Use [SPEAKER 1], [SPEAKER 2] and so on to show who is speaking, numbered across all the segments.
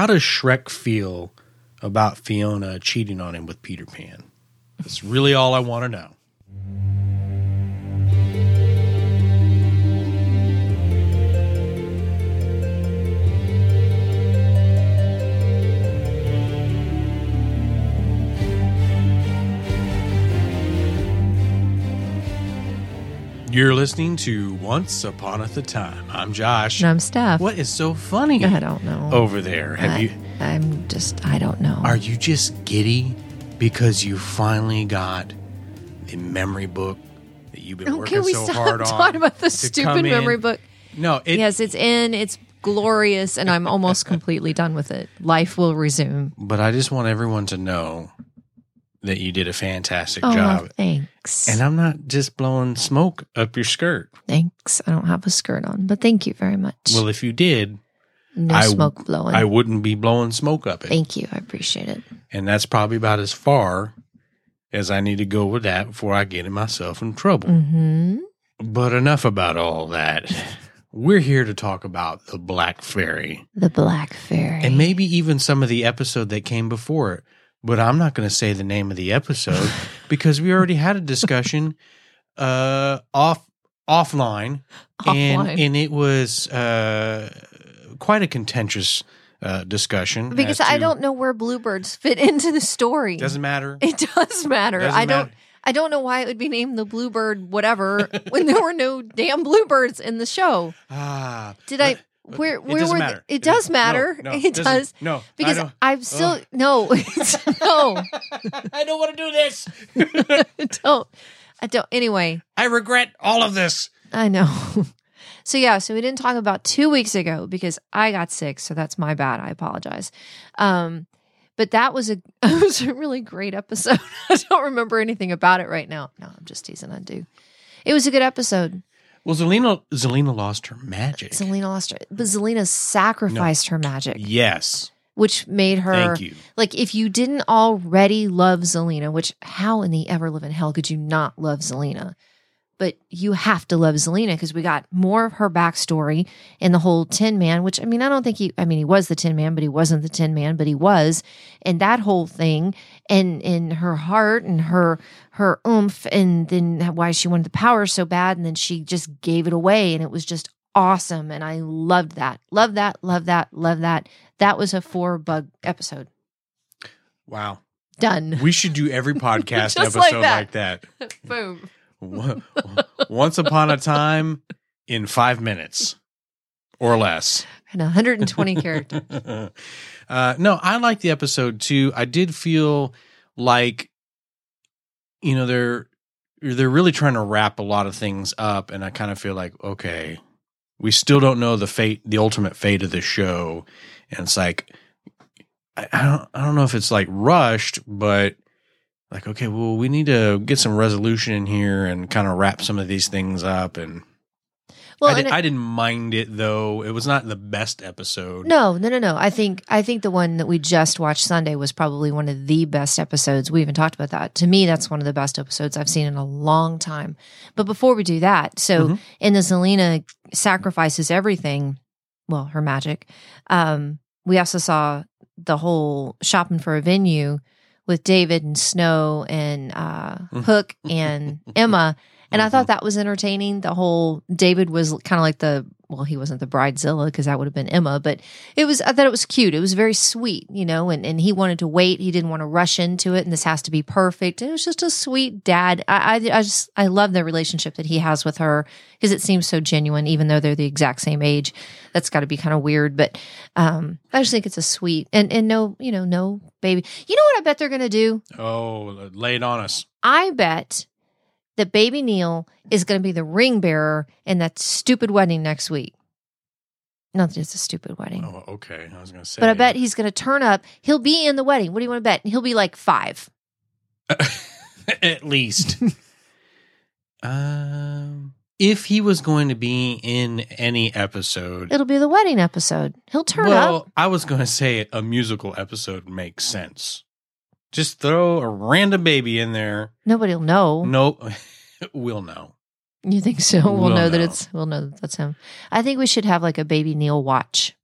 [SPEAKER 1] how does Shrek feel about Fiona cheating on him with Peter Pan? That's really all I want to know. You're listening to Once Upon a Time. I'm Josh.
[SPEAKER 2] And I'm Steph.
[SPEAKER 1] What is so funny
[SPEAKER 2] I don't know.
[SPEAKER 1] over there? Have
[SPEAKER 2] I,
[SPEAKER 1] you?
[SPEAKER 2] I'm just, I don't know.
[SPEAKER 1] Are you just giddy because you finally got the memory book that you've been
[SPEAKER 2] Oh,
[SPEAKER 1] working
[SPEAKER 2] can we
[SPEAKER 1] so
[SPEAKER 2] stop
[SPEAKER 1] hard on?
[SPEAKER 2] talking about the stupid
[SPEAKER 1] in?
[SPEAKER 2] memory book?
[SPEAKER 1] No, it,
[SPEAKER 2] yes, it's in. It's glorious, and I'm almost completely done with it. Life will resume.
[SPEAKER 1] but I just want everyone to know that you did a fantastic
[SPEAKER 2] Oh,
[SPEAKER 1] job.
[SPEAKER 2] thanks.
[SPEAKER 1] And I'm not just blowing smoke up your skirt.
[SPEAKER 2] thanks. I don't have a skirt on, but thank you very much.
[SPEAKER 1] Well, if you did,
[SPEAKER 2] no
[SPEAKER 1] I-
[SPEAKER 2] smoke blowing.
[SPEAKER 1] I wouldn't be blowing smoke up it.
[SPEAKER 2] thank you. I appreciate it.
[SPEAKER 1] And that's probably about as far as I need to go with that before I get myself in trouble.
[SPEAKER 2] hmm
[SPEAKER 1] But enough about all that. We're here to talk about the Black Fairy
[SPEAKER 2] The Black Fairy.
[SPEAKER 1] and maybe even some of the episode that came before it. But I'm not going to say the name of the episode because we already had a discussion uh, off offline, and
[SPEAKER 2] Offline.
[SPEAKER 1] and it was uh, quite a contentious uh, discussion
[SPEAKER 2] because
[SPEAKER 1] as
[SPEAKER 2] I
[SPEAKER 1] to-
[SPEAKER 2] don't know where bluebirds fit into the story.
[SPEAKER 1] doesn't matter.
[SPEAKER 2] It does matter.
[SPEAKER 1] Doesn't
[SPEAKER 2] I don't.
[SPEAKER 1] matter.
[SPEAKER 2] I don't know why it would be named the Bluebird whatever when there were no damn bluebirds in the show.
[SPEAKER 1] Ah,
[SPEAKER 2] Did I?
[SPEAKER 1] But-
[SPEAKER 2] Where?
[SPEAKER 1] it
[SPEAKER 2] Where
[SPEAKER 1] doesn't
[SPEAKER 2] were?
[SPEAKER 1] matter.
[SPEAKER 2] it does
[SPEAKER 1] no,
[SPEAKER 2] matter.
[SPEAKER 1] no,
[SPEAKER 2] it
[SPEAKER 1] doesn't-
[SPEAKER 2] does
[SPEAKER 1] No, I
[SPEAKER 2] because
[SPEAKER 1] don't-
[SPEAKER 2] I'm still no. It's, no,
[SPEAKER 1] I don't want to do this.
[SPEAKER 2] I don't. I don't. Anyway,
[SPEAKER 1] I regret all of this.
[SPEAKER 2] I know. So yeah, so we didn't talk about two weeks ago because I got sick, so that's my bad. I apologize. Um, but that was a it was a really great episode. I don't remember anything about it right now. No, I'm just teasing. I do. It was a good episode.
[SPEAKER 1] Well, Zelena, Zelena lost her magic.
[SPEAKER 2] Zelena lost her, but Zelena sacrificed her magic,
[SPEAKER 1] Yes.
[SPEAKER 2] which made her
[SPEAKER 1] Thank you.
[SPEAKER 2] like if you didn't already love Zelena, which how in the ever living hell could you not love Zelena? But you have to love Zelena because we got more of her backstory in the whole Tin Man, which I mean, I don't think he I mean he was the Tin Man, but he wasn't the Tin Man, but he was. And that whole thing and and her heart and her her oomph and then why she wanted the power so bad and then she just gave it away and it was just awesome and I loved that. Love that, love that, love that. That was a four bug episode.
[SPEAKER 1] Wow.
[SPEAKER 2] Done.
[SPEAKER 1] We should do every podcast
[SPEAKER 2] Just like
[SPEAKER 1] episode
[SPEAKER 2] that.
[SPEAKER 1] like that.
[SPEAKER 2] Boom.
[SPEAKER 1] Once upon a time in five minutes or less.
[SPEAKER 2] And 120 characters.
[SPEAKER 1] uh, no, I like the episode too. I did feel like, you know, they're they're really trying to wrap a lot of things up, and I kind of feel like, okay, we still don't know the fate, the ultimate fate of the show, and it's like, I, I don't, I don't know if it's like rushed, but like, okay, well, we need to get some resolution in here and kind of wrap some of these things up, and
[SPEAKER 2] Well,
[SPEAKER 1] I, did,
[SPEAKER 2] and it-
[SPEAKER 1] I didn't mind it though. It was not the best episode.
[SPEAKER 2] no, no, no, no. I think I think the one that we just watched Sunday was probably one of the best episodes. We even talked about that. To me, that's one of the best episodes I've seen in a long time. But before we do that, so
[SPEAKER 1] Mhm.
[SPEAKER 2] in the Zelena sacrifices everything, well, her magic. Um, we also saw the whole shopping for a venue with David and Snow and uh,
[SPEAKER 1] Mhm.
[SPEAKER 2] Hook and Emma. And I
[SPEAKER 1] Mhm.
[SPEAKER 2] thought that was entertaining. The whole David was kind of like the well, he wasn't the bridezilla because that would have been Emma, but it was I thought it was cute. It was very sweet, you know, and, and he wanted to wait. He didn't want to rush into it and this has to be perfect. It was just a sweet dad. I I, I just I love the relationship that he has with her because it seems so genuine, even though they're the exact same age. That's got to be kind of weird, but um, I just think it's a sweet and and no, you know, no baby. You know what I bet they're gonna do?
[SPEAKER 1] Oh, lay it on us.
[SPEAKER 2] I bet that baby Neal is going to be the ring bearer in that stupid wedding next week. Not that it's a stupid wedding,
[SPEAKER 1] Oh, okay. I was going to say.
[SPEAKER 2] but I bet he's going to turn up. He'll be in the wedding. What do you want to bet? And He'll be like five.
[SPEAKER 1] at least. um, if he was going to be in any episode,
[SPEAKER 2] It'll be the wedding episode. He'll turn
[SPEAKER 1] well,
[SPEAKER 2] up.
[SPEAKER 1] Well, I was going to say a musical episode makes sense. Just throw a random baby in there.
[SPEAKER 2] Nobody'll know.
[SPEAKER 1] Nope, we'll know.
[SPEAKER 2] You think so? We'll,
[SPEAKER 1] We'll
[SPEAKER 2] know, that it's. We'll know that that's him. I think we should have like a baby Neal watch.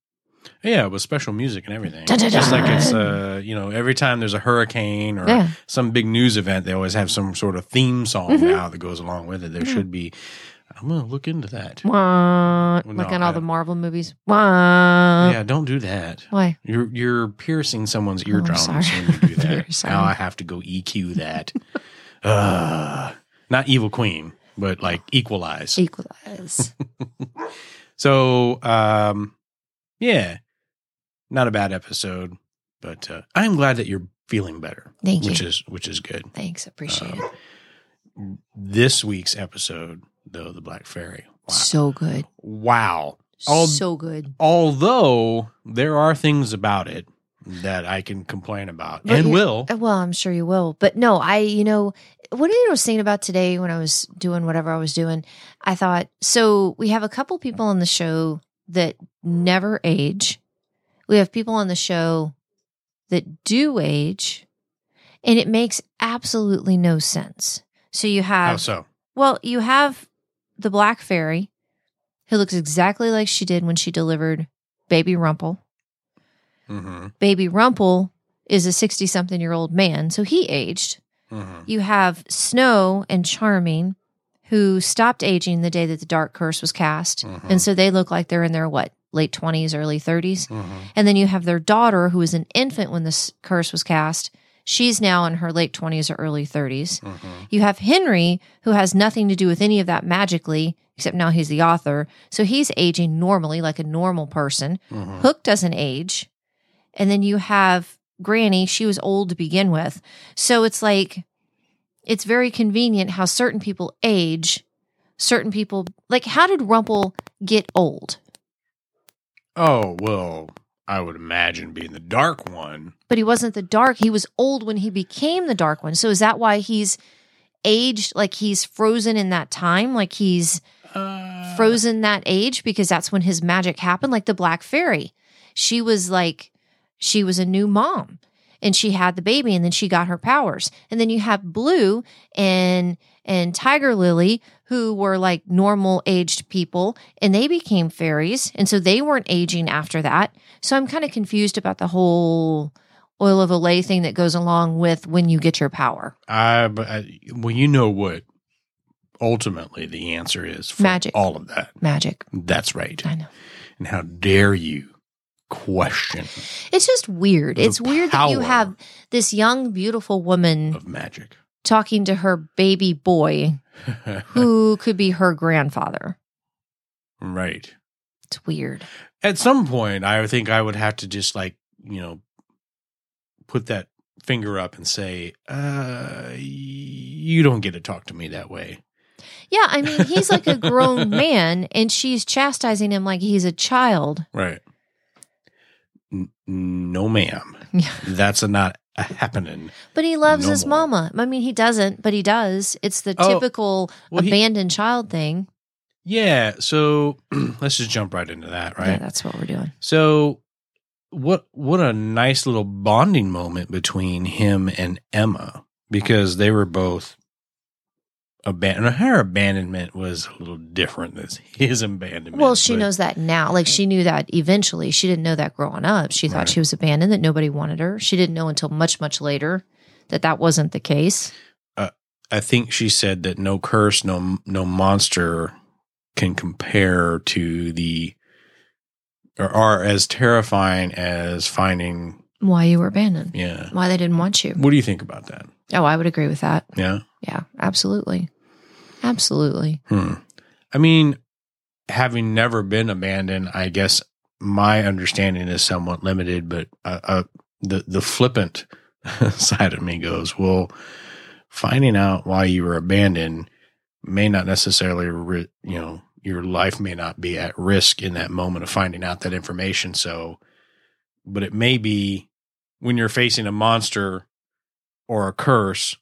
[SPEAKER 1] Yeah, with special music and everything.
[SPEAKER 2] Dun, dun,
[SPEAKER 1] Just like it's uh, you know, every time there's a hurricane or
[SPEAKER 2] Yeah.
[SPEAKER 1] some big news event, they always have some sort of theme song
[SPEAKER 2] Mhm.
[SPEAKER 1] now that goes along with it. There
[SPEAKER 2] Yeah.
[SPEAKER 1] should be. I'm gonna look into that.
[SPEAKER 2] Wah, like
[SPEAKER 1] no,
[SPEAKER 2] on all
[SPEAKER 1] I-
[SPEAKER 2] the Marvel movies. Wah.
[SPEAKER 1] yeah, don't do that.
[SPEAKER 2] Why?
[SPEAKER 1] You're you're piercing someone's eardrums
[SPEAKER 2] Oh,
[SPEAKER 1] when you do that. now I have to go EQ that. uh, not evil queen, but like equalize.
[SPEAKER 2] Equalize.
[SPEAKER 1] So, um, yeah, not a bad episode, but uh, I'm glad that you're feeling better,
[SPEAKER 2] Thank you.
[SPEAKER 1] which is which is good.
[SPEAKER 2] Thanks. Appreciate
[SPEAKER 1] Um,
[SPEAKER 2] it.
[SPEAKER 1] This week's episode, though, the Black Fairy. Wow,
[SPEAKER 2] So good.
[SPEAKER 1] wow. Al-
[SPEAKER 2] so good.
[SPEAKER 1] Although there are things about it that I can complain about
[SPEAKER 2] But
[SPEAKER 1] and
[SPEAKER 2] you-
[SPEAKER 1] will.
[SPEAKER 2] Uh, Well, I'm sure you will. But no, I, you know, what I was thinking about today when I was doing whatever I was doing, I thought, so we have a couple people on the show that never age. We have people on the show that do age, and it makes absolutely no sense. So you have
[SPEAKER 1] How so?
[SPEAKER 2] Well, you have the Black Fairy, who looks exactly like she did when she delivered Baby Rumple.
[SPEAKER 1] Mm-hmm.
[SPEAKER 2] Baby Rumple is a 60 something year old man, so he aged.
[SPEAKER 1] Mm-hmm.
[SPEAKER 2] You have Snow and Charming, who stopped aging the day that the Dark Curse was cast.
[SPEAKER 1] Mhm.
[SPEAKER 2] And so they look like they're in their what, late 20s, early 30s.
[SPEAKER 1] Mm-hmm.
[SPEAKER 2] And then you have their daughter, who was an infant when this curse was cast. She's now in her late 20s or early 30s.
[SPEAKER 1] Mm-hmm.
[SPEAKER 2] You have Henry, who has nothing to do with any of that magically, except now he's the author. So he's aging normally, like a normal person.
[SPEAKER 1] Mm-hmm.
[SPEAKER 2] Hook doesn't age. And then you have Granny, she was old to begin with. So it's like, it's very convenient how certain people age, certain people, like, how did Rumple get old?
[SPEAKER 1] Oh well, I would imagine being the dark one.
[SPEAKER 2] But he wasn't the dark. He was old when he became the dark one. So is that why he's aged like he's frozen in that time? Like he's
[SPEAKER 1] Uh,
[SPEAKER 2] frozen that age because that's when his magic happened like the black fairy she was like she was a new mom and she had the baby and then she got her powers and then you have blue and and tiger lily who were like normal aged people and they became fairies and so they weren't aging after that so i'm kind of confused about the whole oil of olay thing that goes along with when you get your power
[SPEAKER 1] I, but I, well, you know what? Ultimately, the answer is for
[SPEAKER 2] Magic.
[SPEAKER 1] All of that.
[SPEAKER 2] magic
[SPEAKER 1] That's right.
[SPEAKER 2] i know
[SPEAKER 1] And how dare you question
[SPEAKER 2] It's just weird. It's weird that you have this young, beautiful woman
[SPEAKER 1] of magic?
[SPEAKER 2] Talking to her baby boy who could be her grandfather.
[SPEAKER 1] right.
[SPEAKER 2] It's weird.
[SPEAKER 1] At some point, I think I would have to just like you know put that finger up and say, uh, "You don't get to talk to me that way."
[SPEAKER 2] Yeah, I mean, he's like a grown man and she's chastising him like he's a child.
[SPEAKER 1] Right. N- no, ma'am.
[SPEAKER 2] Yeah.
[SPEAKER 1] That's a not a happening.
[SPEAKER 2] But he loves
[SPEAKER 1] No
[SPEAKER 2] his
[SPEAKER 1] more.
[SPEAKER 2] mama. I mean, he doesn't, but he does. It's the
[SPEAKER 1] Oh,
[SPEAKER 2] typical
[SPEAKER 1] well, he-
[SPEAKER 2] abandoned child thing.
[SPEAKER 1] Yeah. So let's just jump right into that, right?
[SPEAKER 2] Yeah, that's what we're doing.
[SPEAKER 1] So what what a nice little bonding moment between him and Emma because they were both abandoned. Her abandonment was a little different than his abandonment.
[SPEAKER 2] Well, she
[SPEAKER 1] but-
[SPEAKER 2] knows that now. Like she knew that eventually. She didn't know that growing up. She thought
[SPEAKER 1] Right.
[SPEAKER 2] she was abandoned, that nobody wanted her. She didn't know until much, much later that that wasn't the case.
[SPEAKER 1] Uh, I think she said that no curse, no no monster can compare to the or are as terrifying as finding.
[SPEAKER 2] Why you were abandoned?
[SPEAKER 1] Yeah.
[SPEAKER 2] Why they didn't want you?
[SPEAKER 1] What do you think about that?
[SPEAKER 2] Oh, I would agree with that.
[SPEAKER 1] Yeah.
[SPEAKER 2] Yeah, absolutely, absolutely.
[SPEAKER 1] Hmm. I mean, having never been abandoned, I guess my understanding is somewhat limited. But uh, uh, the the flippant side of me goes, well, finding out why you were abandoned may not necessarily, ri- you know, your life may not be at risk in that moment of finding out that information. So, but it may be when you're facing a monster or a curse.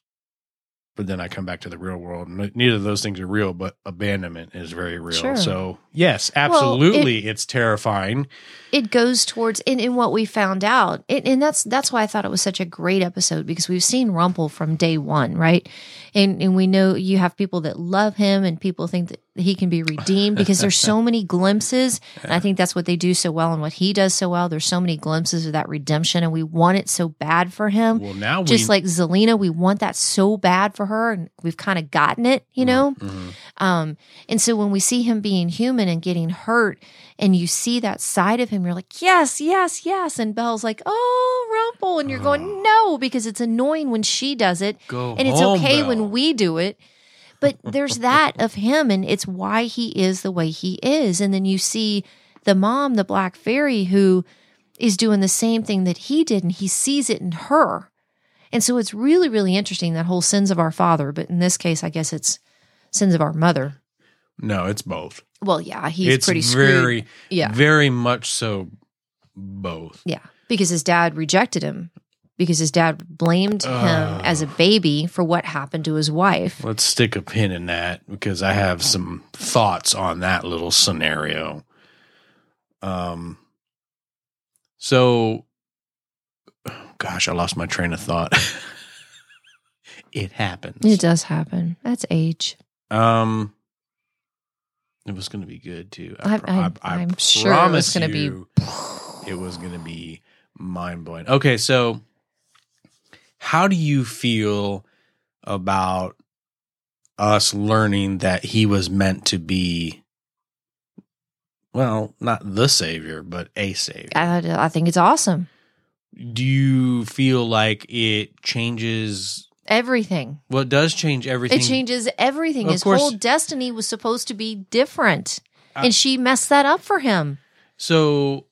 [SPEAKER 1] But then I come back to the real world. Neither of those things are real, but abandonment is very real.
[SPEAKER 2] Sure.
[SPEAKER 1] So, yes,
[SPEAKER 2] Well,
[SPEAKER 1] absolutely, it's terrifying.
[SPEAKER 2] It goes towards in, in what we found out, it, and that's that's why I thought it was such a great episode because we've seen Rumple from day one, right? And and we know you have people that love him and people think that he can be redeemed because there's so many glimpses. And I think that's what they do so well and what he does so well. There's so many glimpses of that redemption and we want it so bad for him.
[SPEAKER 1] Well, now we
[SPEAKER 2] Just like Zelena, we want that so bad for her and we've kind of gotten it, you know?
[SPEAKER 1] Mhm.
[SPEAKER 2] Um, and so when we see him being human and getting hurt, and you see that side of him, you're like, yes, yes, yes. And Belle's like, oh, Rumple. And you're going, no, because it's annoying when she does it.
[SPEAKER 1] go
[SPEAKER 2] And it's
[SPEAKER 1] home,
[SPEAKER 2] okay
[SPEAKER 1] Belle.
[SPEAKER 2] when we do it. But there's that of him, and it's why he is the way he is. And then you see the mom, the Black Fairy, who is doing the same thing that he did, and he sees it in her. And so it's really, really interesting that whole sins of our father. But in this case, I guess it's sins of our mother.
[SPEAKER 1] No, it's both.
[SPEAKER 2] Well, yeah, he's
[SPEAKER 1] it's
[SPEAKER 2] pretty screwed.
[SPEAKER 1] very,
[SPEAKER 2] Yeah.
[SPEAKER 1] very much so. Both.
[SPEAKER 2] Yeah, because his dad rejected him because his dad blamed him
[SPEAKER 1] Ugh.
[SPEAKER 2] as a baby for what happened to his wife.
[SPEAKER 1] Let's stick a pin in that because I have some thoughts on that little scenario. Um. So, gosh, I lost my train of thought. it happens.
[SPEAKER 2] It does happen. That's age.
[SPEAKER 1] Um, it was going to be good too.
[SPEAKER 2] I-
[SPEAKER 1] pro-
[SPEAKER 2] I- I'm sure it was gonna be-
[SPEAKER 1] It was going to be mind blowing. Okay, so how do you feel about us learning that he was meant to be? Well, not the savior, but a savior.
[SPEAKER 2] I, I think it's awesome.
[SPEAKER 1] Do you feel like it changes?
[SPEAKER 2] Everything.
[SPEAKER 1] Well, it does change everything.
[SPEAKER 2] It changes everything.
[SPEAKER 1] Of
[SPEAKER 2] His
[SPEAKER 1] course.
[SPEAKER 2] whole destiny was supposed to be different.
[SPEAKER 1] I-
[SPEAKER 2] and she messed that up for him.
[SPEAKER 1] So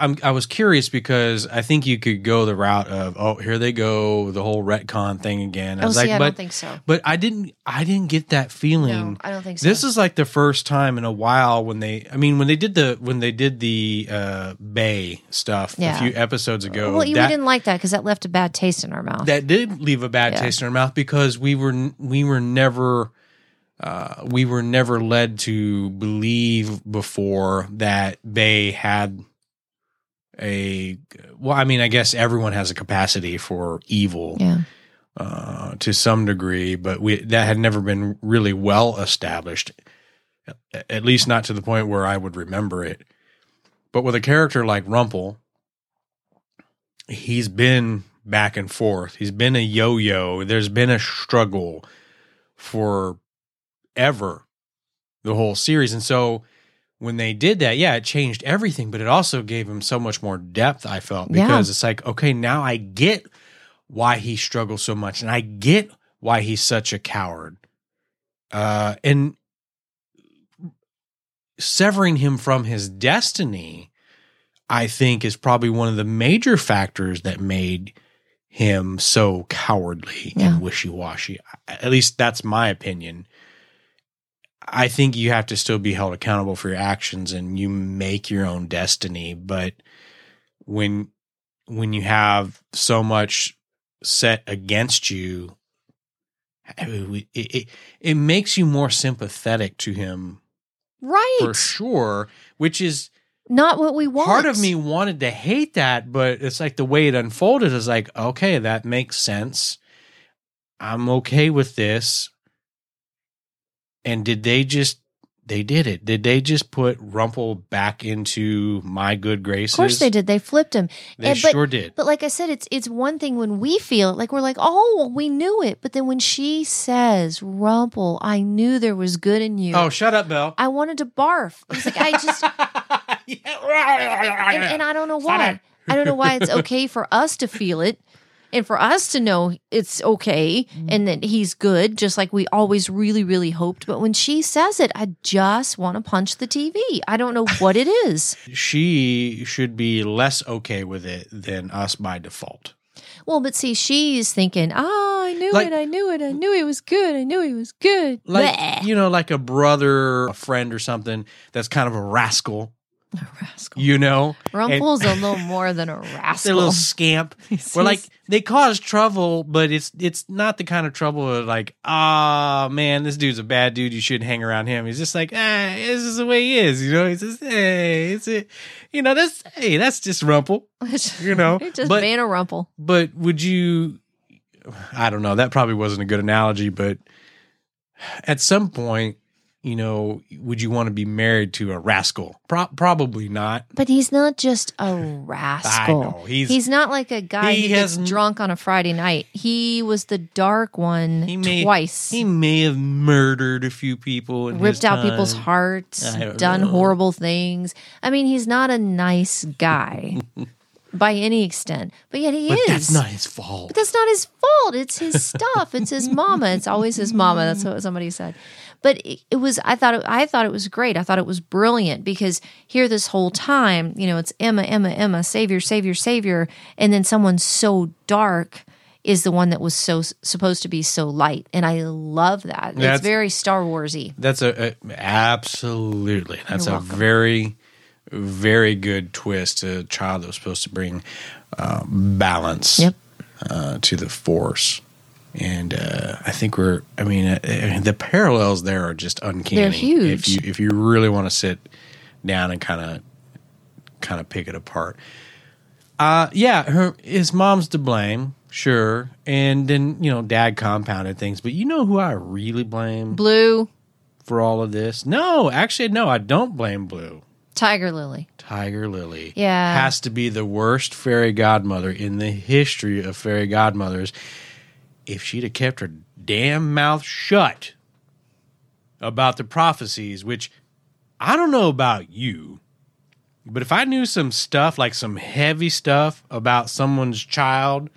[SPEAKER 1] I'm I was curious because I think you could go the route of oh here they go the whole retcon thing again. I
[SPEAKER 2] Oh,
[SPEAKER 1] was
[SPEAKER 2] see,
[SPEAKER 1] like
[SPEAKER 2] I
[SPEAKER 1] but
[SPEAKER 2] don't think so.
[SPEAKER 1] but I didn't I didn't get that feeling.
[SPEAKER 2] No, I don't think so.
[SPEAKER 1] This is like the first time in a while when they I mean when they did the when they did the uh Bay stuff
[SPEAKER 2] Yeah.
[SPEAKER 1] a few episodes ago
[SPEAKER 2] well, you
[SPEAKER 1] that,
[SPEAKER 2] didn't like that because that left a bad taste in our mouth.
[SPEAKER 1] that did leave a bad
[SPEAKER 2] Yeah.
[SPEAKER 1] taste in our mouth because we were we were never uh, we were never led to believe before that Bay had a well. I mean, I guess everyone has a capacity for evil
[SPEAKER 2] yeah.
[SPEAKER 1] uh, to some degree, but we that had never been really well established. At least not to the point where I would remember it. But with a character like Rumple, he's been back and forth. He's been a yo-yo. There's been a struggle for ever the whole series. And so when they did that, yeah, it changed everything, but it also gave him so much more depth, I felt,
[SPEAKER 2] Yeah.
[SPEAKER 1] because it's like, okay, now I get why he struggles so much and I get why he's such a coward. Uh and severing him from his destiny, I think is probably one of the major factors that made him so cowardly
[SPEAKER 2] Yeah.
[SPEAKER 1] and wishy-washy. At least that's my opinion. I think you have to still be held accountable for your actions and you make your own destiny, but when when you have so much set against you eh, it, it, it makes you more sympathetic to him
[SPEAKER 2] Right.
[SPEAKER 1] for sure which is
[SPEAKER 2] Not what we want.
[SPEAKER 1] part of me wanted to hate that but it's like the way it unfolded is like okay that makes sense i'm okay with this and did they just they did it did they just put rumple back into my good graces
[SPEAKER 2] Of course they did. They flipped him.
[SPEAKER 1] they
[SPEAKER 2] And- but-
[SPEAKER 1] sure did
[SPEAKER 2] But like I said, it's it's one thing when we feel it, like we're like, oh, we knew it. But then when she says, Rumple, I knew there was good in you.
[SPEAKER 1] oh shut up Belle
[SPEAKER 2] I wanted to barf. I was like, I just and, and I don't know why. I don't know why it's okay for us to feel it and for us to know it's okay mm-hmm. and that he's good, just like we always really, really hoped. But when she says it, I just want to punch the TV. I don't know what it is.
[SPEAKER 1] she should be less okay with it than us by default.
[SPEAKER 2] Well, but see, she's thinking, oh, I knew
[SPEAKER 1] Like-
[SPEAKER 2] it. I knew it. I knew he was good. I knew he was good.
[SPEAKER 1] Like you know, like a brother, a friend, or something that's kind of a rascal.
[SPEAKER 2] A rascal.
[SPEAKER 1] You know,
[SPEAKER 2] Rumple's a little more than a
[SPEAKER 1] they're a little scamp.
[SPEAKER 2] He's-
[SPEAKER 1] We're like they cause trouble, but it's it's not the kind of trouble of like, ah man, this dude's a bad dude. You shouldn't hang around him. He's just like, ah, this is the way he is. You know, he's just hey, it's a, you know, that's hey, that's just Rumple. you know,
[SPEAKER 2] just
[SPEAKER 1] but-
[SPEAKER 2] being a rumple.
[SPEAKER 1] But would you? I don't know. That probably wasn't a good analogy, but at some point, you know, would you want to be married to a rascal? Pro- probably not.
[SPEAKER 2] But he's not just a rascal.
[SPEAKER 1] I know. He's,
[SPEAKER 2] He's not like a guy
[SPEAKER 1] He
[SPEAKER 2] who gets drunk on a Friday night. He was the dark one
[SPEAKER 1] He may-
[SPEAKER 2] twice.
[SPEAKER 1] he may have murdered a few people and
[SPEAKER 2] ripped out people's hearts, done
[SPEAKER 1] know.
[SPEAKER 2] horrible things. I mean, he's not a nice guy by any extent, but yet he
[SPEAKER 1] But
[SPEAKER 2] is.
[SPEAKER 1] that's not his fault.
[SPEAKER 2] But that's not his fault. It's his stuff. It's his mama. It's always his mama. That's what somebody said. But it, it was. I thought. It, I thought it was great. I thought it was brilliant because here this whole time, you know, it's Emma, Emma, Emma, Savior, Savior, Savior, and then someone so dark is the one that was so supposed to be so light, and I love that.
[SPEAKER 1] That's-
[SPEAKER 2] it's very Star Warsy.
[SPEAKER 1] That's a, a absolutely. That's a very, very good twist a child that was supposed to bring uh, balance
[SPEAKER 2] Yep.
[SPEAKER 1] uh, to the force. And uh, I think we're. I mean, uh, uh, the parallels there are just uncanny.
[SPEAKER 2] They're huge.
[SPEAKER 1] If you if you really want to sit down and kind of kind of pick it apart. Uh yeah, her his mom's to blame, sure. And then, you know, dad compounded things, but you know who I really blame
[SPEAKER 2] Blue
[SPEAKER 1] for all of this? No, actually no, I don't blame Blue.
[SPEAKER 2] Tiger Lily.
[SPEAKER 1] Tiger Lily
[SPEAKER 2] Yeah.
[SPEAKER 1] has to be the worst fairy godmother in the history of fairy godmothers. If she'd have kept her damn mouth shut about the prophecies, which I don't know about you, but if I knew some stuff, like some heavy stuff about someone's child,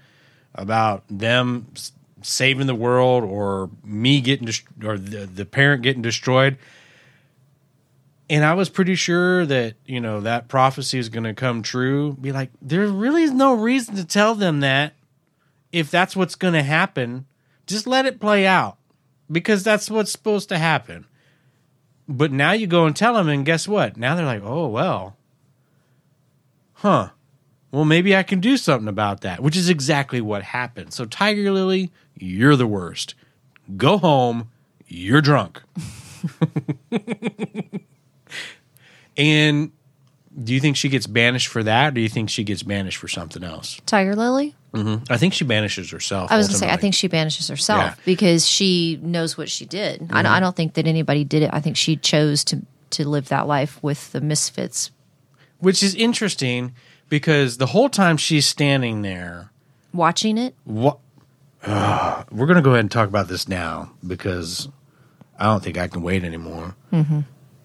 [SPEAKER 1] about them saving the world or me getting dest- or the, the parent getting destroyed, and I was pretty sure that you know that prophecy is going to come true. Be like, there really is no reason to tell them that if that's what's going to happen. Just let it play out because that's what's supposed to happen. But now you go and tell them, and guess what? Now they're like, oh well, huh? Well, maybe I can do something about that, which is exactly what happened. So, Tiger Lily, you're the worst. Go home. You're drunk. And do you think she gets banished for that, or do you think she gets banished for something else?
[SPEAKER 2] Tiger Lily.
[SPEAKER 1] Mm-hmm. I think she banishes herself.
[SPEAKER 2] I was going to say, I think she banishes herself
[SPEAKER 1] Yeah.
[SPEAKER 2] because she knows what she did. I, don't- I don't think that anybody did it. I think she chose to to live that life with the misfits.
[SPEAKER 1] which is interesting because the whole time she's standing there,
[SPEAKER 2] Watching it,
[SPEAKER 1] what? Uh, we're going to go ahead and talk about this now because I don't think I can wait anymore.
[SPEAKER 2] Mm-hmm.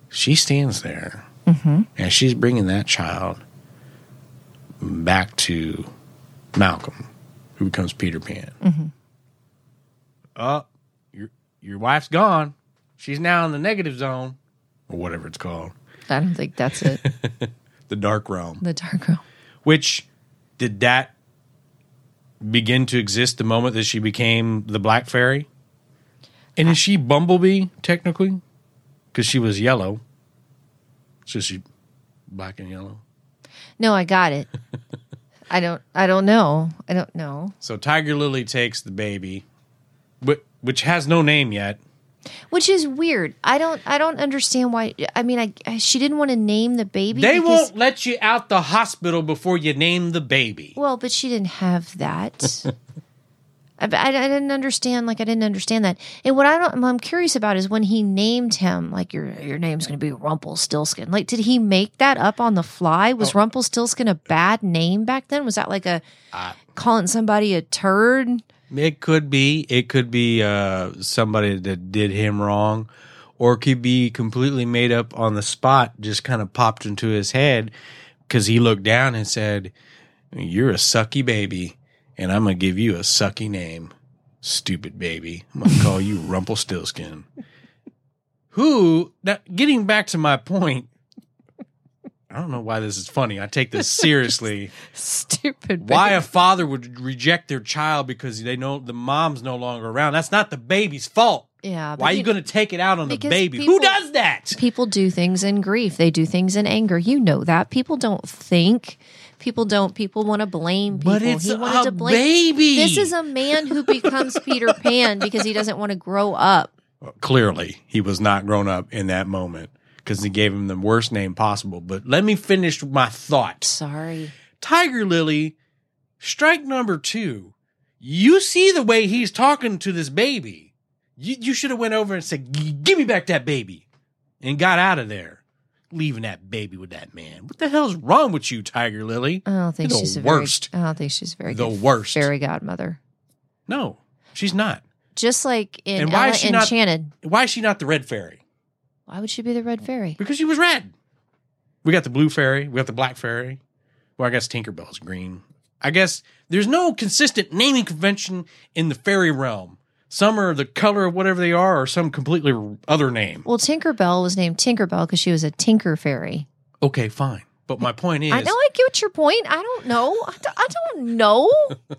[SPEAKER 1] She stands there and she's bringing that child back to Malcolm, who becomes Peter Pan.
[SPEAKER 2] Mm-hmm.
[SPEAKER 1] Uh, your your wife's gone. She's now in the negative zone, or whatever it's called,
[SPEAKER 2] I don't think that's it.
[SPEAKER 1] the dark realm.
[SPEAKER 2] the dark realm.
[SPEAKER 1] Which did that begin to exist the moment that she became the Black Fairy? And is she Bumblebee technically? Because she was yellow, so she black and yellow.
[SPEAKER 2] No, I got it. I don't. I don't know. I don't know.
[SPEAKER 1] So Tiger Lily takes the baby, which has no name yet.
[SPEAKER 2] Which is weird. I don't. I don't understand why. I mean, I, I she didn't want to name the baby.
[SPEAKER 1] They
[SPEAKER 2] because-
[SPEAKER 1] won't let you out the hospital before you name the baby.
[SPEAKER 2] Well, but she didn't have that. I, I, I didn't understand. Like I didn't understand that. And what I don't, I'm curious about is when he named him. Like your your name's going to be Rumpelstiltskin. Like, did he make that up on the fly? Was Rumpelstiltskin a bad name back then? Was that like a calling somebody a turd?
[SPEAKER 1] It could be. It could be uh, somebody that did him wrong, or it could be completely made up on the spot. Just kind of popped into his head because he looked down and said, "You're a sucky baby, and I'm gonna give you a sucky name, stupid baby. I'm gonna call you Rumpelstiltskin." Who? Now, getting back to my point. I don't know why this is funny. I take this seriously
[SPEAKER 2] Stupid.
[SPEAKER 1] why a father would reject their child because they know the mom's no longer around. That's not the baby's fault.
[SPEAKER 2] Yeah.
[SPEAKER 1] Why are you
[SPEAKER 2] you-
[SPEAKER 1] going to take it out on the baby?
[SPEAKER 2] people-
[SPEAKER 1] Who does that?
[SPEAKER 2] people do things in grief they do things in anger you know that people don't think people don't people want to blame people
[SPEAKER 1] But it's
[SPEAKER 2] he wanted
[SPEAKER 1] a
[SPEAKER 2] to blame
[SPEAKER 1] baby.
[SPEAKER 2] this is a man who becomes peter pan because he doesn't want to grow up
[SPEAKER 1] Clearly, he was not grown up in that moment because he gave him the worst name possible. But let me finish my thought.
[SPEAKER 2] sorry
[SPEAKER 1] Tiger Lily, strike number two. You see the way he's talking to this baby. You, you should have went over and said, "Give me back that baby." and got out of there, leaving that baby with that man. What the hell's wrong with you, Tiger Lily?
[SPEAKER 2] I don't think
[SPEAKER 1] The
[SPEAKER 2] she's a
[SPEAKER 1] worst.
[SPEAKER 2] Very, I don't think she's very
[SPEAKER 1] The
[SPEAKER 2] good
[SPEAKER 1] worst.
[SPEAKER 2] fairy godmother.
[SPEAKER 1] No, she's not.
[SPEAKER 2] Just like in
[SPEAKER 1] And why
[SPEAKER 2] Ella
[SPEAKER 1] is she not-
[SPEAKER 2] Enchanted.
[SPEAKER 1] Why is she not the red fairy?
[SPEAKER 2] Why would she be the red fairy?
[SPEAKER 1] Because she was red. We got the blue fairy. We got the black fairy. Well, I guess Tinkerbell's green. I guess there's no consistent naming convention in the fairy realm. Some are the color of whatever they are, or some completely other name.
[SPEAKER 2] Well, Tinkerbell was named Tinkerbell because she was a tinker fairy.
[SPEAKER 1] Okay, fine. But my point is,
[SPEAKER 2] I know I get your point. I don't know. I don't, I don't know.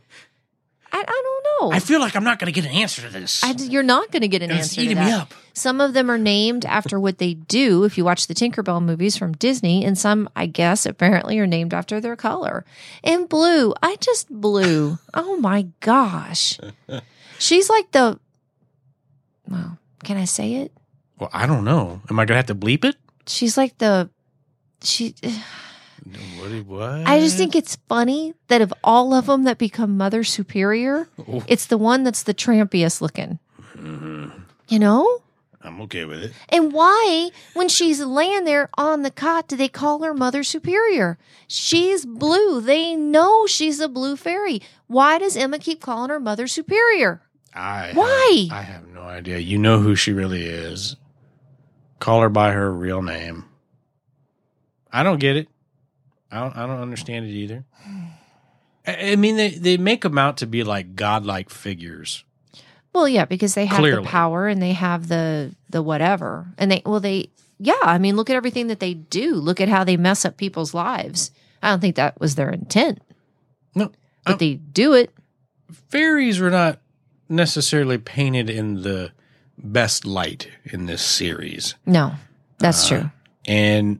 [SPEAKER 2] I, I don't know.
[SPEAKER 1] I feel like I'm not going to get an answer to this.
[SPEAKER 2] I, you're not going to get an
[SPEAKER 1] And it's
[SPEAKER 2] answer to
[SPEAKER 1] eating me up.
[SPEAKER 2] Some of them are named after what they do. If you watch the Tinkerbell movies from Disney, and some, I guess, apparently are named after their color. And blue, I just blue. oh my gosh, she's like the. Well, can I say it?
[SPEAKER 1] Well, I don't know. Am I going to have to bleep it?
[SPEAKER 2] She's like the. She.
[SPEAKER 1] What? what?
[SPEAKER 2] I just think it's funny that of all of them that become Mother Superior,
[SPEAKER 1] Oh.
[SPEAKER 2] it's the one that's the trampiest looking.
[SPEAKER 1] Mhm.
[SPEAKER 2] You know?
[SPEAKER 1] I'm okay with it.
[SPEAKER 2] And why, when she's laying there on the cot, do they call her Mother Superior? She's blue. They know she's a blue fairy. Why does Emma keep calling her Mother Superior?
[SPEAKER 1] I
[SPEAKER 2] Why?
[SPEAKER 1] Have, I have no idea. You know who she really is. Call her by her real name. I don't get it. I don't. I don't understand it either. I, I mean, they they make them out to be like godlike figures.
[SPEAKER 2] Well, yeah, because they have
[SPEAKER 1] Clearly.
[SPEAKER 2] the power and they have the the whatever. And they well they yeah, I mean look at everything that they do. Look at how they mess up people's lives. I don't think that was their intent.
[SPEAKER 1] No,
[SPEAKER 2] But
[SPEAKER 1] Oh.
[SPEAKER 2] they do it.
[SPEAKER 1] fairies were not necessarily painted in the best light in this series,
[SPEAKER 2] No. That's
[SPEAKER 1] Uh,
[SPEAKER 2] true.
[SPEAKER 1] and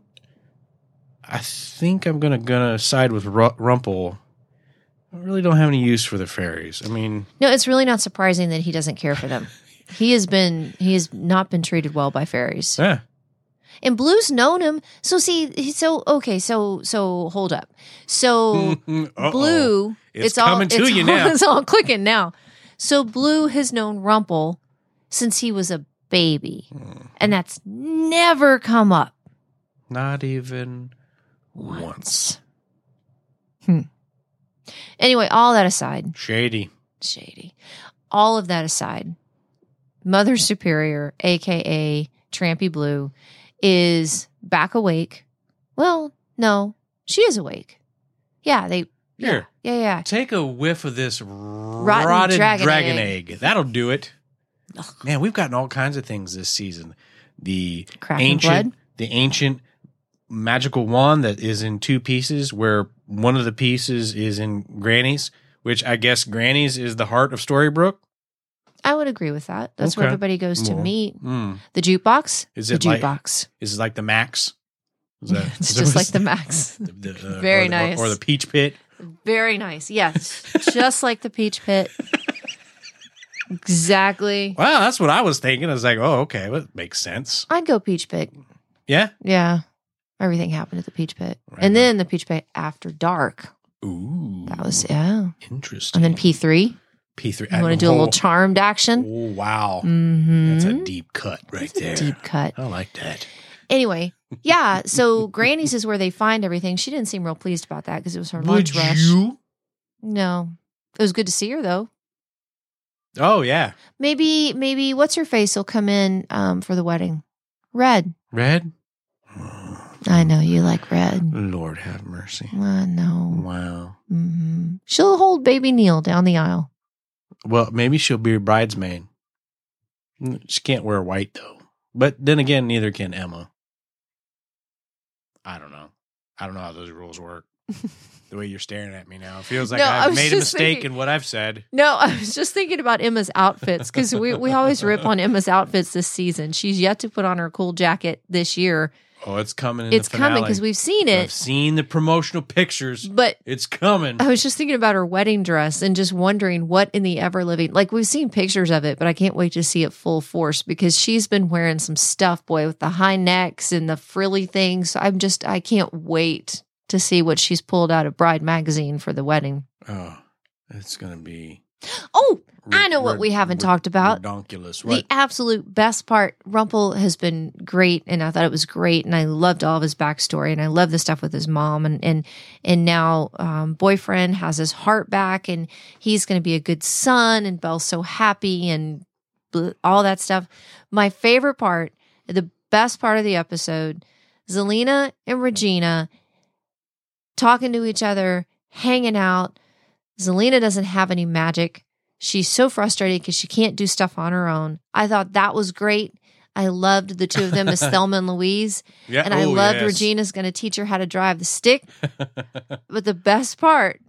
[SPEAKER 1] I think I'm gonna gonna side with Ru- Rumple. I really don't have any use for the fairies. I mean,
[SPEAKER 2] No, it's really not surprising that he doesn't care for them. he has been he has not been treated well by fairies.
[SPEAKER 1] yeah.
[SPEAKER 2] And Blue's known him. So see, so okay, so so hold up. So Blue,
[SPEAKER 1] It's coming to
[SPEAKER 2] it's
[SPEAKER 1] you
[SPEAKER 2] all,
[SPEAKER 1] now.
[SPEAKER 2] It's all clicking now. So Blue has known Rumple since he was a baby,
[SPEAKER 1] Hmm.
[SPEAKER 2] and that's never come up
[SPEAKER 1] Not even once.
[SPEAKER 2] once. Hmm. Anyway, all that aside,
[SPEAKER 1] Shady.
[SPEAKER 2] shady. All of that aside, Mother Superior, aka Trampy Blue, is back awake. Well, no, she is awake. Yeah, they. Yeah,
[SPEAKER 1] Here.
[SPEAKER 2] Yeah, yeah.
[SPEAKER 1] Take a whiff of this rotted
[SPEAKER 2] dragon
[SPEAKER 1] dragon,
[SPEAKER 2] egg.
[SPEAKER 1] egg. That'll do it. Man, we've gotten all kinds of things this season. The
[SPEAKER 2] Cracking
[SPEAKER 1] ancient,
[SPEAKER 2] blood.
[SPEAKER 1] the ancient magical wand that is in two pieces, where one of the pieces is in Granny's, which I guess Granny's is the heart of Storybrooke.
[SPEAKER 2] I would agree with that. That's where everybody goes to
[SPEAKER 1] Well,
[SPEAKER 2] meet.
[SPEAKER 1] Mm.
[SPEAKER 2] The jukebox.
[SPEAKER 1] Is
[SPEAKER 2] the
[SPEAKER 1] it like-
[SPEAKER 2] jukebox.
[SPEAKER 1] Is it like the Max? Is that-
[SPEAKER 2] it's just like the Max.
[SPEAKER 1] the- the- uh,
[SPEAKER 2] Very
[SPEAKER 1] or the-
[SPEAKER 2] nice.
[SPEAKER 1] Or the Peach Pit.
[SPEAKER 2] Very nice. Yes, just like the Peach Pit. Exactly.
[SPEAKER 1] Well, that's what I was thinking. I was like, oh, okay, well, that makes sense.
[SPEAKER 2] I'd go Peach Pit.
[SPEAKER 1] Yeah.
[SPEAKER 2] Yeah. Everything happened at the Peach Pit,
[SPEAKER 1] Right
[SPEAKER 2] and then the Peach Pit after dark.
[SPEAKER 1] Ooh,
[SPEAKER 2] That was yeah.
[SPEAKER 1] interesting.
[SPEAKER 2] And then P three.
[SPEAKER 1] P three.
[SPEAKER 2] You want to do a little charmed action?
[SPEAKER 1] Oh wow,
[SPEAKER 2] Mm-hmm.
[SPEAKER 1] that's a deep cut right
[SPEAKER 2] a
[SPEAKER 1] there.
[SPEAKER 2] deep cut.
[SPEAKER 1] I like that.
[SPEAKER 2] Anyway, yeah. So Granny's is where they find everything. She didn't seem real pleased about that because it was her
[SPEAKER 1] Would
[SPEAKER 2] lunch rush.
[SPEAKER 1] you?
[SPEAKER 2] No, it was good to see her though.
[SPEAKER 1] Oh yeah,
[SPEAKER 2] Maybe, maybe what's her face will come in um, for the wedding. Red.
[SPEAKER 1] red.
[SPEAKER 2] I know you like red.
[SPEAKER 1] Lord have mercy.
[SPEAKER 2] I know.
[SPEAKER 1] Wow.
[SPEAKER 2] hmm She'll hold baby Neal down the aisle.
[SPEAKER 1] Well, maybe she'll be a bridesmaid. She can't wear white though. But then again, neither can Emma. I don't know. I don't know how those rules work. the way you're staring at me now, it feels like
[SPEAKER 2] No, I
[SPEAKER 1] I've made a mistake
[SPEAKER 2] thinking-
[SPEAKER 1] in what I've said.
[SPEAKER 2] No, I was just thinking about Emma's outfits because we, we always rip on Emma's outfits this season. She's yet to put on her cool jacket this year.
[SPEAKER 1] Oh, it's coming. In
[SPEAKER 2] It's coming because we've seen it.
[SPEAKER 1] I've seen the promotional pictures.
[SPEAKER 2] But
[SPEAKER 1] It's coming.
[SPEAKER 2] I was just thinking about her wedding dress and just wondering what in the ever living. Like we've seen pictures of it, but I can't wait to see it full force because she's been wearing some stuff, boy, with the high necks and the frilly things. So I'm just I can't wait to see what she's pulled out of Bride magazine for the wedding.
[SPEAKER 1] Oh, it's gonna be
[SPEAKER 2] Oh, I know what we haven't talked about.
[SPEAKER 1] Redonkulous.
[SPEAKER 2] The absolute best part, Rumple has been great, and I thought it was great, and I loved all of his backstory, and I love the stuff with his mom, and and and now um, boyfriend has his heart back, and he's going to be a good son, and Belle's so happy, and bl- all that stuff. My favorite part, the best part of the episode, Zelena and Regina talking to each other, hanging out. Zelena doesn't have any magic. She's so frustrated because she can't do stuff on her own. I thought that was great. I loved the two of them as Thelma and Louise.
[SPEAKER 1] yeah.
[SPEAKER 2] And I
[SPEAKER 1] oh,
[SPEAKER 2] loved
[SPEAKER 1] yes.
[SPEAKER 2] Regina's going to teach her how to drive the stick. But the best part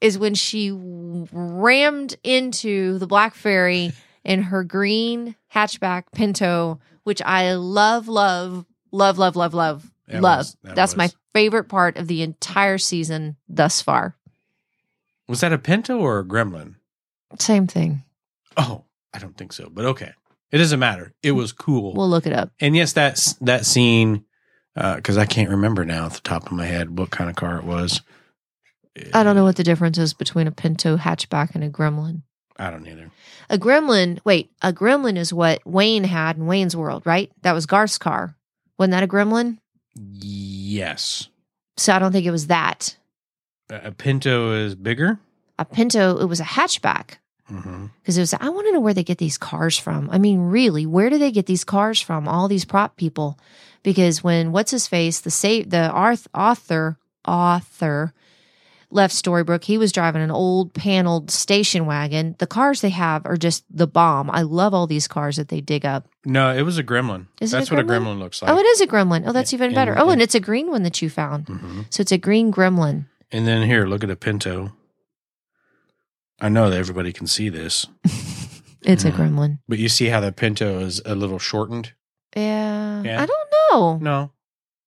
[SPEAKER 2] is when she rammed into the Black Fairy in her green hatchback Pinto, which I love, love, love, love, love, love,
[SPEAKER 1] That
[SPEAKER 2] love.
[SPEAKER 1] was- that
[SPEAKER 2] That's my favorite part of the entire season thus far.
[SPEAKER 1] Was that a pinto or a gremlin?
[SPEAKER 2] Same thing.
[SPEAKER 1] Oh, I don't think so. But okay, it doesn't matter. It was cool.
[SPEAKER 2] We'll look it up.
[SPEAKER 1] and yes, that's that scene uh, because I can't remember now at the top of my head what kind of car it was.
[SPEAKER 2] I don't know what the difference is between a Pinto hatchback and a Gremlin.
[SPEAKER 1] I don't either.
[SPEAKER 2] A Gremlin, wait, a Gremlin is what Wayne had in Wayne's World, right? That was Garth's car. Wasn't that a Gremlin?
[SPEAKER 1] Yes,
[SPEAKER 2] So I don't think it was that.
[SPEAKER 1] A pinto is bigger.
[SPEAKER 2] A Pinto, it was a hatchback because it was. I want to know where they get these cars from. I mean, really, where do they get these cars from? All these prop people, because when what's his face, the sa- the Arth- author author left Storybrooke, he was driving an old paneled station wagon. The cars they have are just the bomb. I love all these cars that they dig up.
[SPEAKER 1] No, it was a gremlin.
[SPEAKER 2] Is it a
[SPEAKER 1] That's what a
[SPEAKER 2] gremlin?
[SPEAKER 1] gremlin looks like.
[SPEAKER 2] oh, it is a gremlin. Oh, that's even better. Oh,
[SPEAKER 1] and-
[SPEAKER 2] it's a green one that you found.
[SPEAKER 1] Mhm.
[SPEAKER 2] So it's a green gremlin.
[SPEAKER 1] And then here, look at a pinto. I know that everybody can see this,
[SPEAKER 2] It's a
[SPEAKER 1] Mhm.
[SPEAKER 2] gremlin.
[SPEAKER 1] but you see how the pinto is a little shortened.
[SPEAKER 2] Yeah.
[SPEAKER 1] Yeah.
[SPEAKER 2] I don't know.
[SPEAKER 1] No,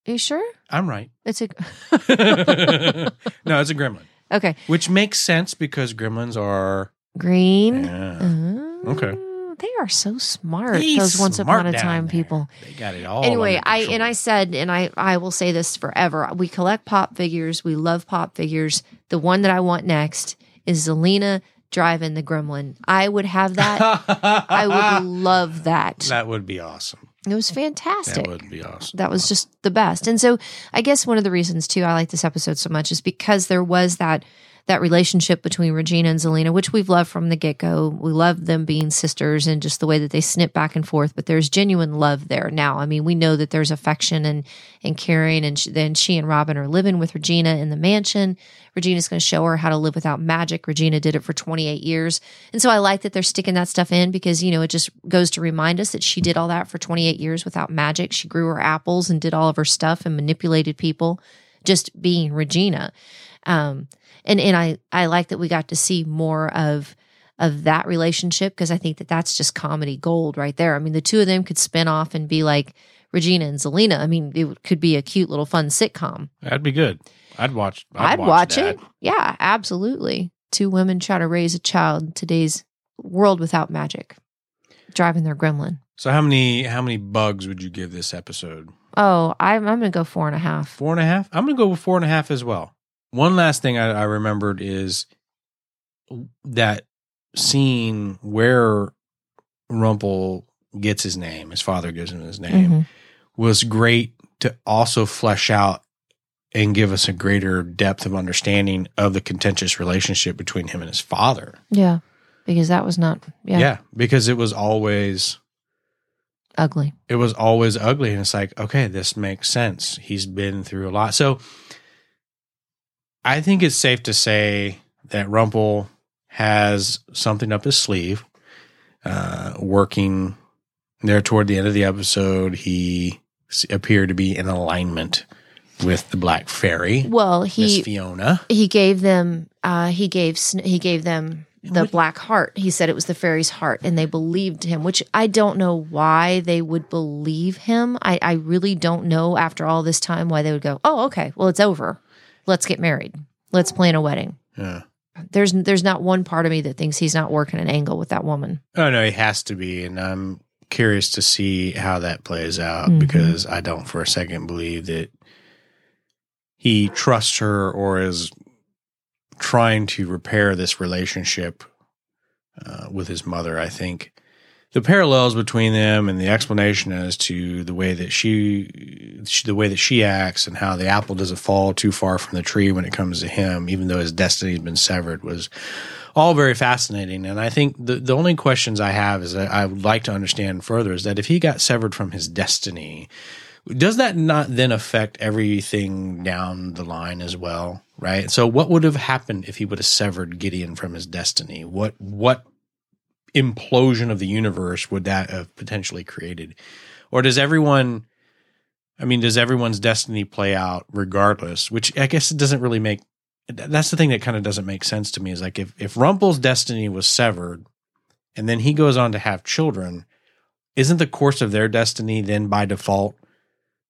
[SPEAKER 2] you sure?
[SPEAKER 1] I'm right.
[SPEAKER 2] It's a
[SPEAKER 1] no, it's a gremlin,
[SPEAKER 2] okay.
[SPEAKER 1] which makes sense because gremlins are.
[SPEAKER 2] Green.
[SPEAKER 1] Yeah.
[SPEAKER 2] Oh,
[SPEAKER 1] Okay.
[SPEAKER 2] They are so smart.
[SPEAKER 1] He's
[SPEAKER 2] those once
[SPEAKER 1] smart
[SPEAKER 2] upon a time
[SPEAKER 1] there.
[SPEAKER 2] people.
[SPEAKER 1] They got it all.
[SPEAKER 2] anyway, I and I said, and I I will say this forever. We collect pop figures. We love pop figures. The one that I want next is Zelena driving the Gremlin. I would have that. I would love that.
[SPEAKER 1] That would be awesome.
[SPEAKER 2] It was fantastic.
[SPEAKER 1] That would be awesome.
[SPEAKER 2] that was just the best. And so I guess one of the reasons too I like this episode so much is because there was that that relationship between Regina and Zelena, which we've loved from the get go. We love them being sisters and just the way that they snip back and forth. But there's genuine love there now. I mean, we know that there's affection and and caring. And then she and Robin are living with Regina in the mansion. Regina's going to show her how to live without magic. Regina did it for 28 years. And so I like that they're sticking that stuff in because, you know, it just goes to remind us that she did all that for 28 years without magic. She grew her apples and did all of her stuff and manipulated people just being Regina. Um, and, and I, I like that we got to see more of, of that relationship because I think that that's just comedy gold right there. I mean, the two of them could spin off and be like Regina and Zelena. I mean, it could be a cute little fun sitcom.
[SPEAKER 1] That'd be good. I'd watch.
[SPEAKER 2] I'd,
[SPEAKER 1] I'd,
[SPEAKER 2] watch,
[SPEAKER 1] that.
[SPEAKER 2] it. Yeah, absolutely. Two women try to raise a child in today's world without magic, driving their gremlin.
[SPEAKER 1] So how many how many bugs would you give this episode?
[SPEAKER 2] Oh, I'm, I'm going to go four and a half.
[SPEAKER 1] Four and a half. I'm gonna go with four and a half as well. One last thing I, I remembered is that scene where Rumple gets his name, his father gives him his name,
[SPEAKER 2] Mhm.
[SPEAKER 1] was great to also flesh out and give us a greater depth of understanding of the contentious relationship between him and his father.
[SPEAKER 2] Yeah, because that was not, yeah,
[SPEAKER 1] yeah because it was always
[SPEAKER 2] ugly.
[SPEAKER 1] it was always ugly and it's like okay this makes sense he's been through a lot so i think it's safe to say that rumple has something up his sleeve uh, working there toward the end of the episode. He s- appeared to be in alignment with the black fairy
[SPEAKER 2] Well,
[SPEAKER 1] miss
[SPEAKER 2] he
[SPEAKER 1] fiona.
[SPEAKER 2] he gave them uh he gave he gave them the
[SPEAKER 1] What-
[SPEAKER 2] black heart. He said it was the fairy's heart and they believed him which i don't know why they would believe him. I i really don't know after all this time why they would go oh okay. Well it's over let's get married let's plan a wedding
[SPEAKER 1] yeah
[SPEAKER 2] there's there's not one part of me that thinks he's not working an angle with that woman
[SPEAKER 1] oh no he has to be and i'm curious to see how that plays out
[SPEAKER 2] Mhm.
[SPEAKER 1] because i don't for a second believe that he trusts her or is trying to repair this relationship uh, with his mother. I think the parallels between them and the explanation as to the way that she, the way that she acts and how the apple doesn't fall too far from the tree when it comes to him, even though his destiny has been severed, was all very fascinating. And I think the the only questions I have is that I would like to understand further is that if he got severed from his destiny, does that not then affect everything down the line as well? Right. So what would have happened if he would have severed Gideon from his destiny? What what implosion of the universe would that have potentially created? Or does everyone, I mean, does everyone's destiny play out regardless? Which I guess it doesn't really make, that's the thing that kind of doesn't make sense to me is like if, if Rumple's destiny was severed and then he goes on to have children, isn't the course of their destiny then by default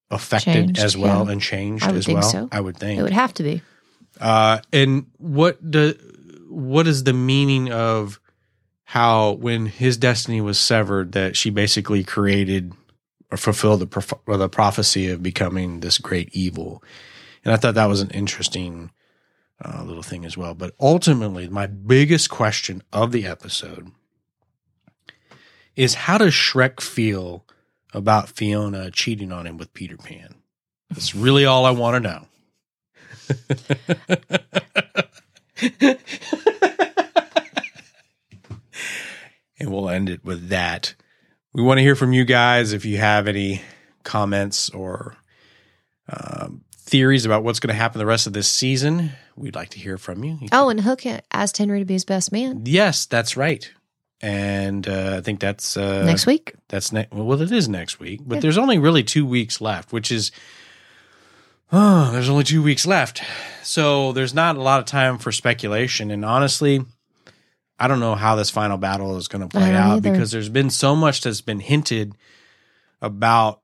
[SPEAKER 1] affected
[SPEAKER 2] Changed,
[SPEAKER 1] as well
[SPEAKER 2] yeah.
[SPEAKER 1] and changed as well?
[SPEAKER 2] so.
[SPEAKER 1] I would think.
[SPEAKER 2] It would have to be.
[SPEAKER 1] Uh, and what do, what is the meaning of how when his destiny was severed that she basically created or fulfilled the prof- or the prophecy of becoming this great evil? And I thought that was an interesting uh, little thing as well. But ultimately, my biggest question of the episode is how does Shrek feel about Fiona cheating on him with Peter Pan? That's really all I want to know. and we'll end it with that. We want to hear from you guys if you have any comments or um, theories about what's going to happen the rest of this season. We'd like to hear from you. You
[SPEAKER 2] Oh, and Hook asked Henry to be his best man
[SPEAKER 1] Yes, that's right. And uh, I think that's uh,
[SPEAKER 2] next week.
[SPEAKER 1] That's next. Well, it is next week, but
[SPEAKER 2] Yeah.
[SPEAKER 1] there's only really two weeks left, which is oh, there's only two weeks left, so there's not a lot of time for speculation. And honestly, I don't know how this final battle is going to play out
[SPEAKER 2] either.
[SPEAKER 1] because there's been so much that's been hinted about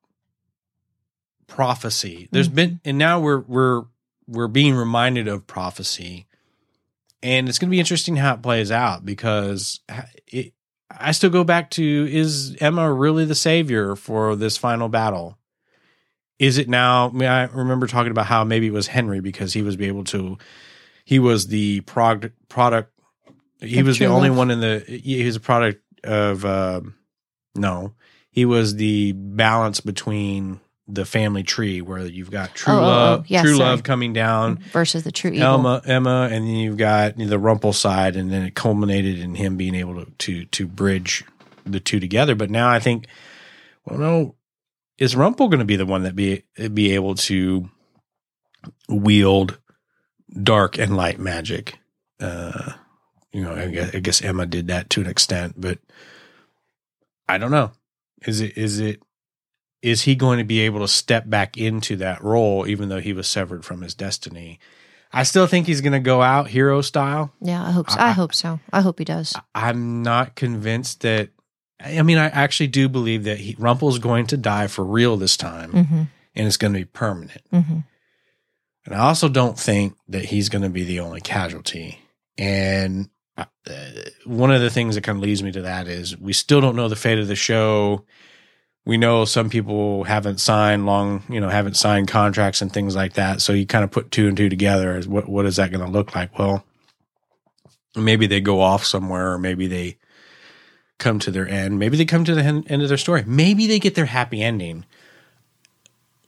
[SPEAKER 1] prophecy. There's
[SPEAKER 2] Mhm.
[SPEAKER 1] been, and now we're we're we're being reminded of prophecy, and it's going to be interesting how it plays out because it. I still go back to: Is Emma really the savior for this final battle? Is it now? I, mean, I remember talking about how maybe it was Henry because he was be able to. He was the prog- product. He was the only
[SPEAKER 2] love.
[SPEAKER 1] one in the. He was a product of. um no, he was the balance between the family tree where you've got true
[SPEAKER 2] Oh, oh, oh,
[SPEAKER 1] love,
[SPEAKER 2] yeah,
[SPEAKER 1] true
[SPEAKER 2] sorry.
[SPEAKER 1] love coming down,
[SPEAKER 2] versus the true evil.
[SPEAKER 1] Elma, Emma, and then you've got the Rumple side, and then it culminated in him being able to to to bridge the two together. But now I think, well, no, is Rumple going to be the one that be be able to wield dark and light magic? Uh, you know, I guess, I guess Emma did that to an extent, but I don't know. Is it is it is he going to be able to step back into that role even though he was severed from his destiny? I still think he's going to go out hero style.
[SPEAKER 2] Yeah, I hope so.
[SPEAKER 1] I-
[SPEAKER 2] I, hope so. I hope he does.
[SPEAKER 1] I'm not convinced that. I mean, I actually do believe that he, Rumple's going to die for real this time,
[SPEAKER 2] Mm-hmm.
[SPEAKER 1] and it's going to be permanent.
[SPEAKER 2] Mm-hmm.
[SPEAKER 1] And I also don't think that he's going to be the only casualty. And uh, one of the things that kind of leads me to that is we still don't know the fate of the show. We know some people haven't signed long, you know, haven't signed contracts and things like that. So you kind of put two and two together. What what is that going to look like? Well, maybe they go off somewhere, or maybe they come to their end. Maybe they come to the end of their story. Maybe they get their happy ending.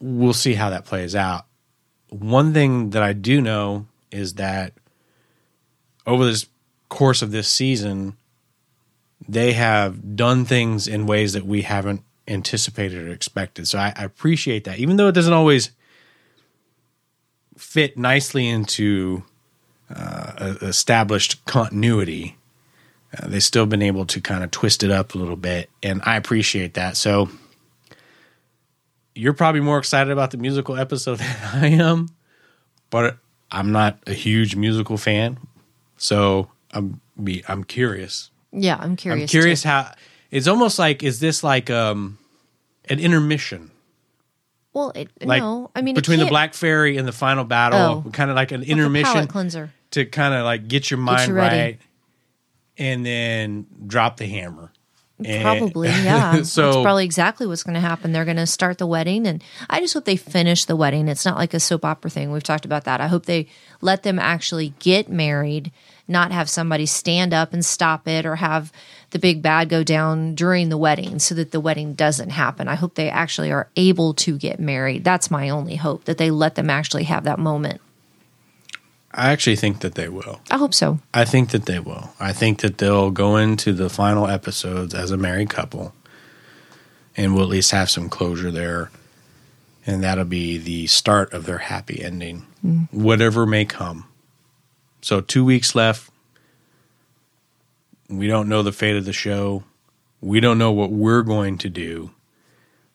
[SPEAKER 1] We'll see how that plays out one thing that I do know is that over this course of this season, they have done things in ways that we haven't anticipated or expected. So I, I appreciate that, even though it doesn't always fit nicely into uh, established continuity. Uh, they've still been able to kind of twist it up a little bit, and I appreciate that. So you're probably more excited about the musical episode than I am, but I'm not a huge musical fan, so I'm be I'm curious.
[SPEAKER 2] Yeah, I'm curious.
[SPEAKER 1] I'm curious how it's almost like is this like um an intermission.
[SPEAKER 2] Well, it,
[SPEAKER 1] like
[SPEAKER 2] no, I mean
[SPEAKER 1] between the Black Fairy and the final battle,
[SPEAKER 2] Oh.
[SPEAKER 1] kind of like an intermission
[SPEAKER 2] cleanser.
[SPEAKER 1] to kind of like get your mind
[SPEAKER 2] you
[SPEAKER 1] right, and then drop the hammer. And-
[SPEAKER 2] Probably, yeah.
[SPEAKER 1] so
[SPEAKER 2] That's probably exactly what's going to happen. They're going to start the wedding, and I just hope they finish the wedding. It's not like a soap opera thing. We've talked about that. I hope they let them actually get married, not have somebody stand up and stop it or have the big bad go down during the wedding so that the wedding doesn't happen. I hope they actually are able to get married. That's my only hope that they let them actually have that moment.
[SPEAKER 1] I actually think that they will.
[SPEAKER 2] I hope so.
[SPEAKER 1] I think that they will. I think that they'll go into the final episodes as a married couple and we'll at least have some closure there. And that'll be the start of their happy ending, mm. whatever may come. So, two weeks left. We don't know the fate of the show. We don't know what we're going to do.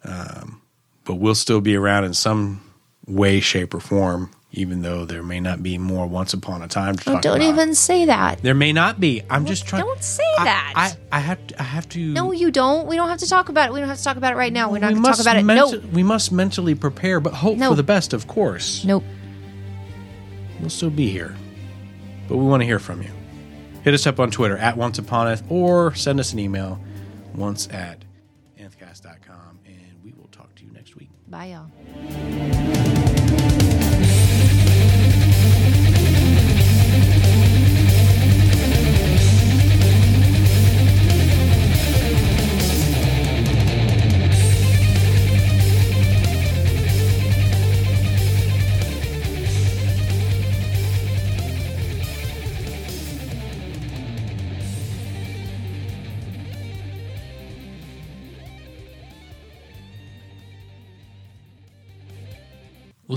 [SPEAKER 1] Um, but we'll still be around in some way, shape, or form, even though there may not be more once upon a time to
[SPEAKER 2] Oh,
[SPEAKER 1] talk
[SPEAKER 2] don't
[SPEAKER 1] about.
[SPEAKER 2] even say that.
[SPEAKER 1] There may not be. I'm just trying.
[SPEAKER 2] Don't say
[SPEAKER 1] I-
[SPEAKER 2] that.
[SPEAKER 1] I, I, have to. I have to.
[SPEAKER 2] no, you don't. We don't have to talk about it. We don't have to talk about it right now. We're not
[SPEAKER 1] we
[SPEAKER 2] going to talk about it.
[SPEAKER 1] menti-
[SPEAKER 2] no.
[SPEAKER 1] We must mentally prepare, but hope
[SPEAKER 2] No.
[SPEAKER 1] for the best, of course.
[SPEAKER 2] Nope.
[SPEAKER 1] We'll still be here, but we want to hear from you. Hit us up on Twitter at Once Upon It, or send us an email once at nthcast.com, and we will talk to you next week.
[SPEAKER 2] Bye, y'all.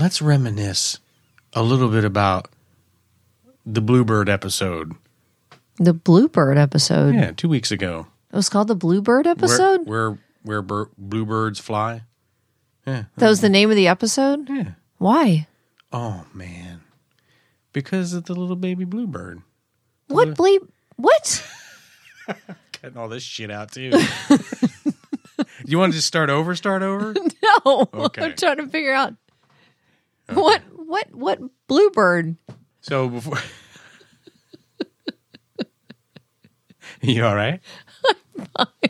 [SPEAKER 1] Let's reminisce a little bit about the Bluebird episode.
[SPEAKER 2] The Bluebird episode.
[SPEAKER 1] Yeah, two weeks ago.
[SPEAKER 2] It was called the Bluebird episode?
[SPEAKER 1] where where, bir- bluebirds fly. Yeah,
[SPEAKER 2] that was the name of the episode?
[SPEAKER 1] yeah.
[SPEAKER 2] Why?
[SPEAKER 1] Oh man, because of the little baby bluebird.
[SPEAKER 2] What bleep? What?
[SPEAKER 1] Cutting all this shit out too. you want to just start over? Start over?
[SPEAKER 2] No.
[SPEAKER 1] Okay.
[SPEAKER 2] I'm trying to figure out what what what bluebird?
[SPEAKER 1] So before you all right?